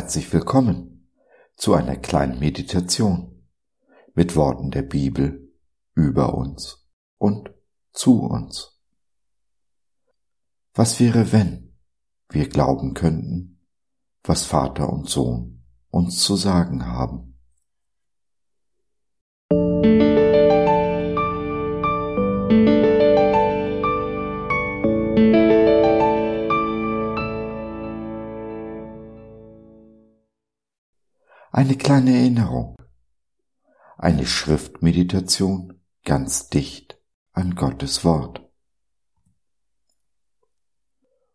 Herzlich willkommen zu einer kleinen Meditation mit Worten der Bibel über uns und zu uns. Was wäre, wenn wir glauben könnten, was Vater und Sohn uns zu sagen haben? Eine kleine Erinnerung. Eine Schriftmeditation ganz dicht an Gottes Wort.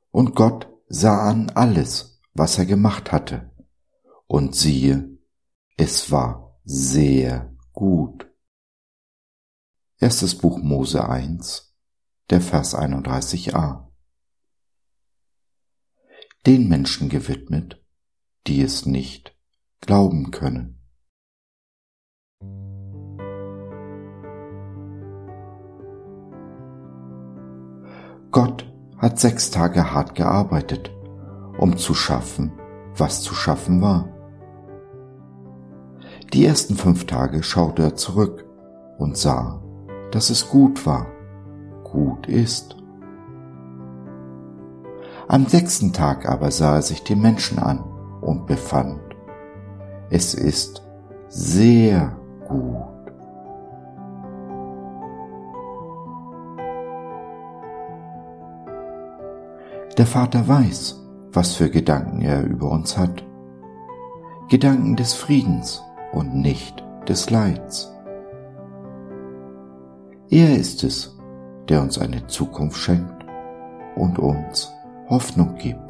Und Gott sah an alles, was er gemacht hatte, und siehe, es war sehr gut. Erstes Buch Mose 1, der Vers 31a. Den Menschen gewidmet, die es nicht glauben können. Gott hat sechs Tage hart gearbeitet, um zu schaffen, was zu schaffen war. Die ersten fünf Tage schaute er zurück und sah, dass es gut war, gut ist. Am sechsten Tag aber sah er sich die Menschen an und befand, es ist sehr gut. Der Vater weiß, was für Gedanken er über uns hat. Gedanken des Friedens und nicht des Leids. Er ist es, der uns eine Zukunft schenkt und uns Hoffnung gibt.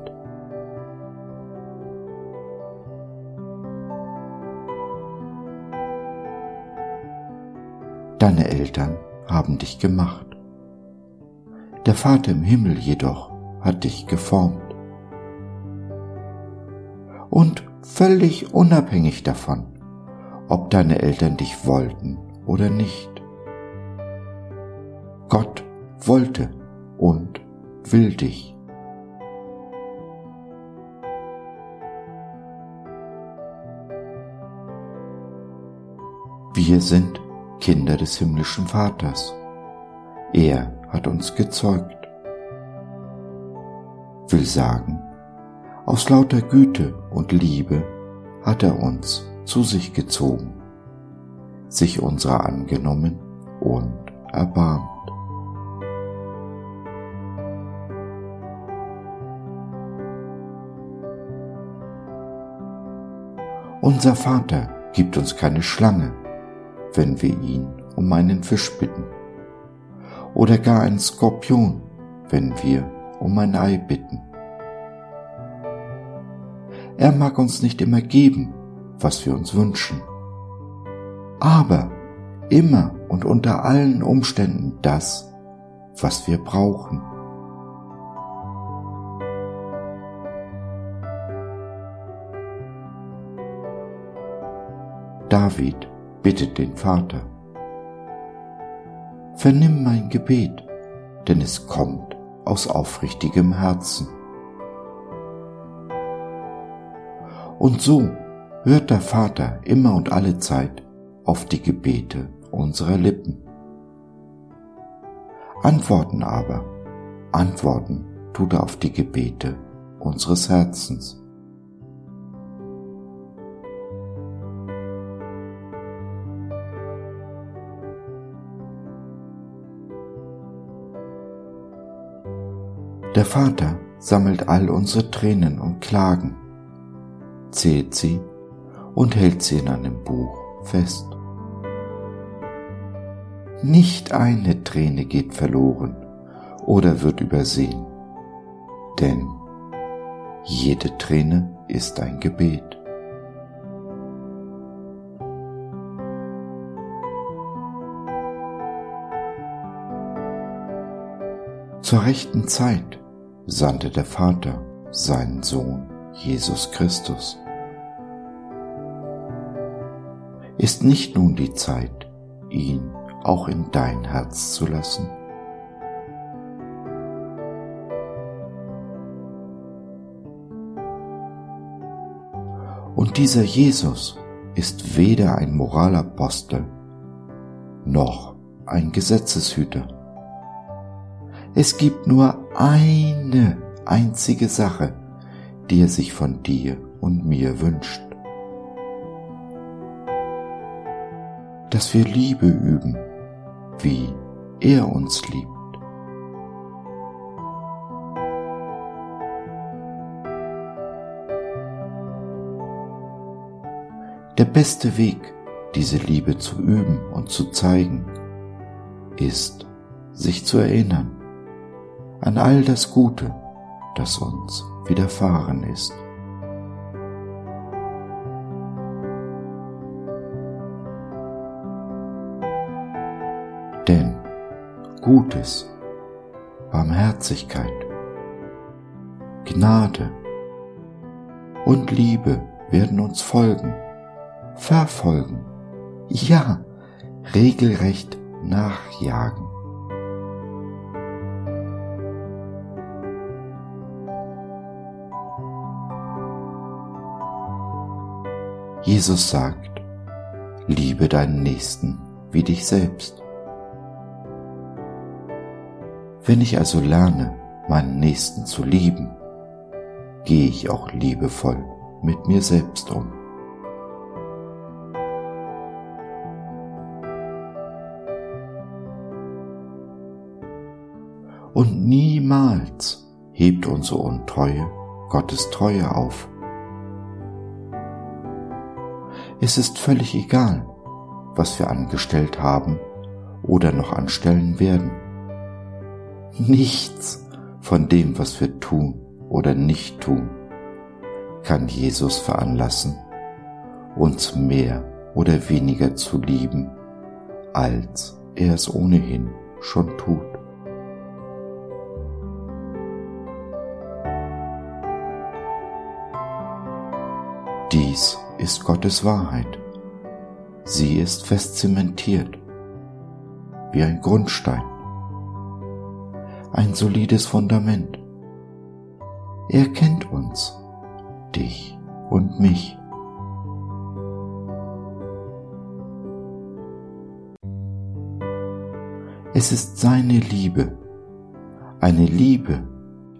Deine Eltern haben dich gemacht. Der Vater im Himmel jedoch hat dich geformt. Und völlig unabhängig davon, ob deine Eltern dich wollten oder nicht. Gott wollte und will dich. Wir sind Kinder des himmlischen Vaters. Er hat uns gezeugt. Will sagen, aus lauter Güte und Liebe hat er uns zu sich gezogen, sich unserer angenommen und erbarmt. Unser Vater gibt uns keine Schlange, wenn wir ihn um einen Fisch bitten. Oder gar einen Skorpion, wenn wir um ein Ei bitten. Er mag uns nicht immer geben, was wir uns wünschen, aber immer und unter allen Umständen das, was wir brauchen. David bittet den Vater. Vernimm mein Gebet, denn es kommt aus aufrichtigem Herzen. Und so hört der Vater immer und alle Zeit auf die Gebete unserer Lippen. Antworten aber, antworten tut er auf die Gebete unseres Herzens. Der Vater sammelt all unsere Tränen und Klagen, zählt sie und hält sie in einem Buch fest. Nicht eine Träne geht verloren oder wird übersehen, denn jede Träne ist ein Gebet. Zur rechten Zeit sandte der Vater seinen Sohn Jesus Christus. Ist nicht nun die Zeit, ihn auch in dein Herz zu lassen? Und dieser Jesus ist weder ein Moralapostel noch ein Gesetzeshüter. Es gibt nur eine einzige Sache, die er sich von dir und mir wünscht. Dass wir Liebe üben, wie er uns liebt. Der beste Weg, diese Liebe zu üben und zu zeigen, ist, sich zu erinnern an all das Gute, das uns widerfahren ist. Denn Gutes, Barmherzigkeit, Gnade und Liebe werden uns folgen, verfolgen, ja, regelrecht nachjagen. Jesus sagt, liebe deinen Nächsten wie dich selbst. Wenn ich also lerne, meinen Nächsten zu lieben, gehe ich auch liebevoll mit mir selbst um. Und niemals hebt unsere Untreue Gottes Treue auf. Es ist völlig egal, was wir angestellt haben oder noch anstellen werden. Nichts von dem, was wir tun oder nicht tun, kann Jesus veranlassen, uns mehr oder weniger zu lieben, als er es ohnehin schon tut. Dies ist Gottes Wahrheit. Sie ist fest zementiert, wie ein Grundstein, ein solides Fundament. Er kennt uns, dich und mich. Es ist seine Liebe, eine Liebe,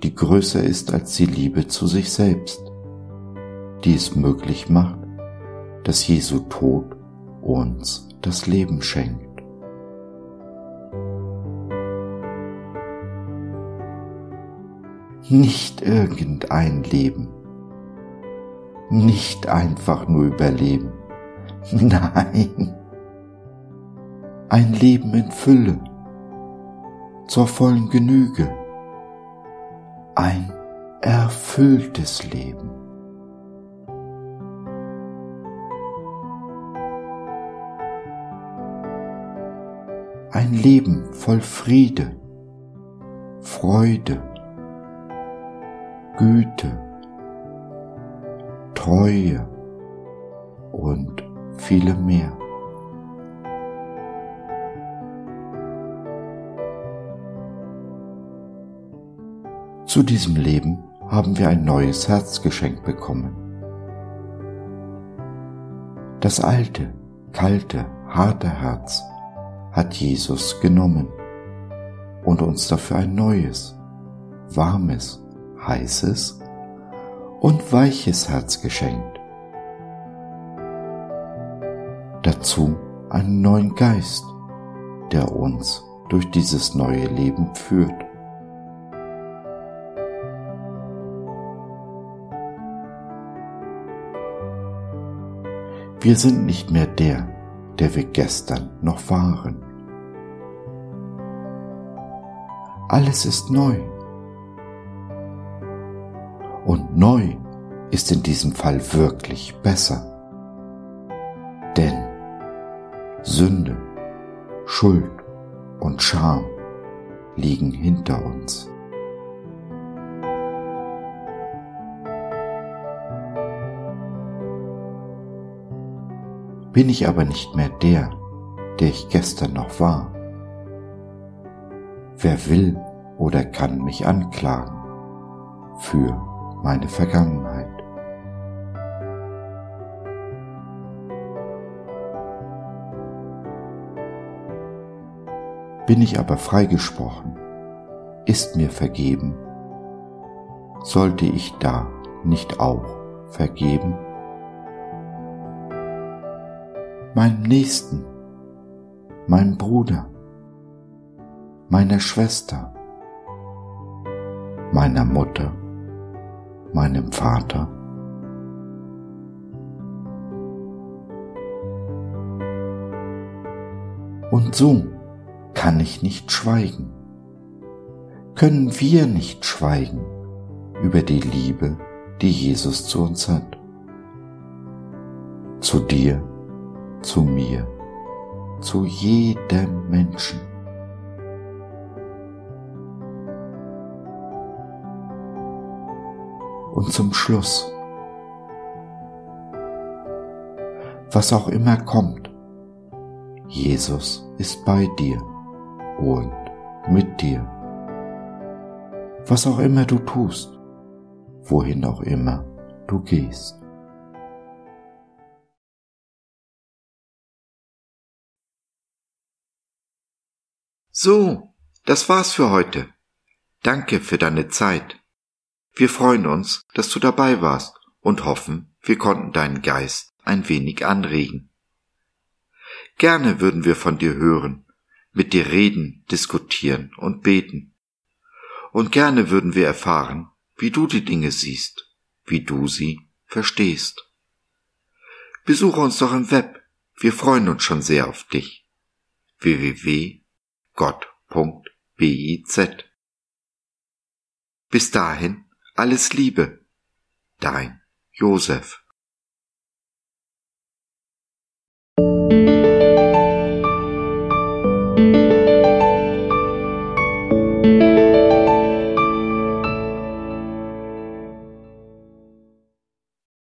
die größer ist als die Liebe zu sich selbst, die es möglich macht, dass Jesu Tod uns das Leben schenkt. Nicht irgendein Leben, nicht einfach nur überleben, nein, ein Leben in Fülle, zur vollen Genüge, ein erfülltes Leben. Ein Leben voll Friede, Freude, Güte, Treue und viele mehr. Zu diesem Leben haben wir ein neues Herz geschenkt bekommen. Das alte, kalte, harte Herz hat Jesus genommen und uns dafür ein neues, warmes, heißes und weiches Herz geschenkt. Dazu einen neuen Geist, der uns durch dieses neue Leben führt. Wir sind nicht mehr der, der wir gestern noch waren. Alles ist neu. Und neu ist in diesem Fall wirklich besser. Denn Sünde, Schuld und Scham liegen hinter uns. bin ich aber nicht mehr der, der ich gestern noch war. Wer will oder kann mich anklagen für meine Vergangenheit? Bin ich aber freigesprochen, ist mir vergeben, sollte ich da nicht auch vergeben? Meinem Nächsten, meinem Bruder, meiner Schwester, meiner Mutter, meinem Vater. Und so kann ich nicht schweigen, können wir nicht schweigen über die Liebe, die Jesus zu uns hat, zu dir, zu mir, zu jedem Menschen. Und zum Schluss, was auch immer kommt, Jesus ist bei dir und mit dir. Was auch immer du tust, wohin auch immer du gehst. So, das war's für heute. Danke für deine Zeit. Wir freuen uns, dass du dabei warst und hoffen, wir konnten deinen Geist ein wenig anregen. Gerne würden wir von dir hören, mit dir reden, diskutieren und beten. Und gerne würden wir erfahren, wie du die Dinge siehst, wie du sie verstehst. Besuche uns doch im Web, wir freuen uns schon sehr auf dich. www.gott.biz Bis dahin alles Liebe, dein Josef.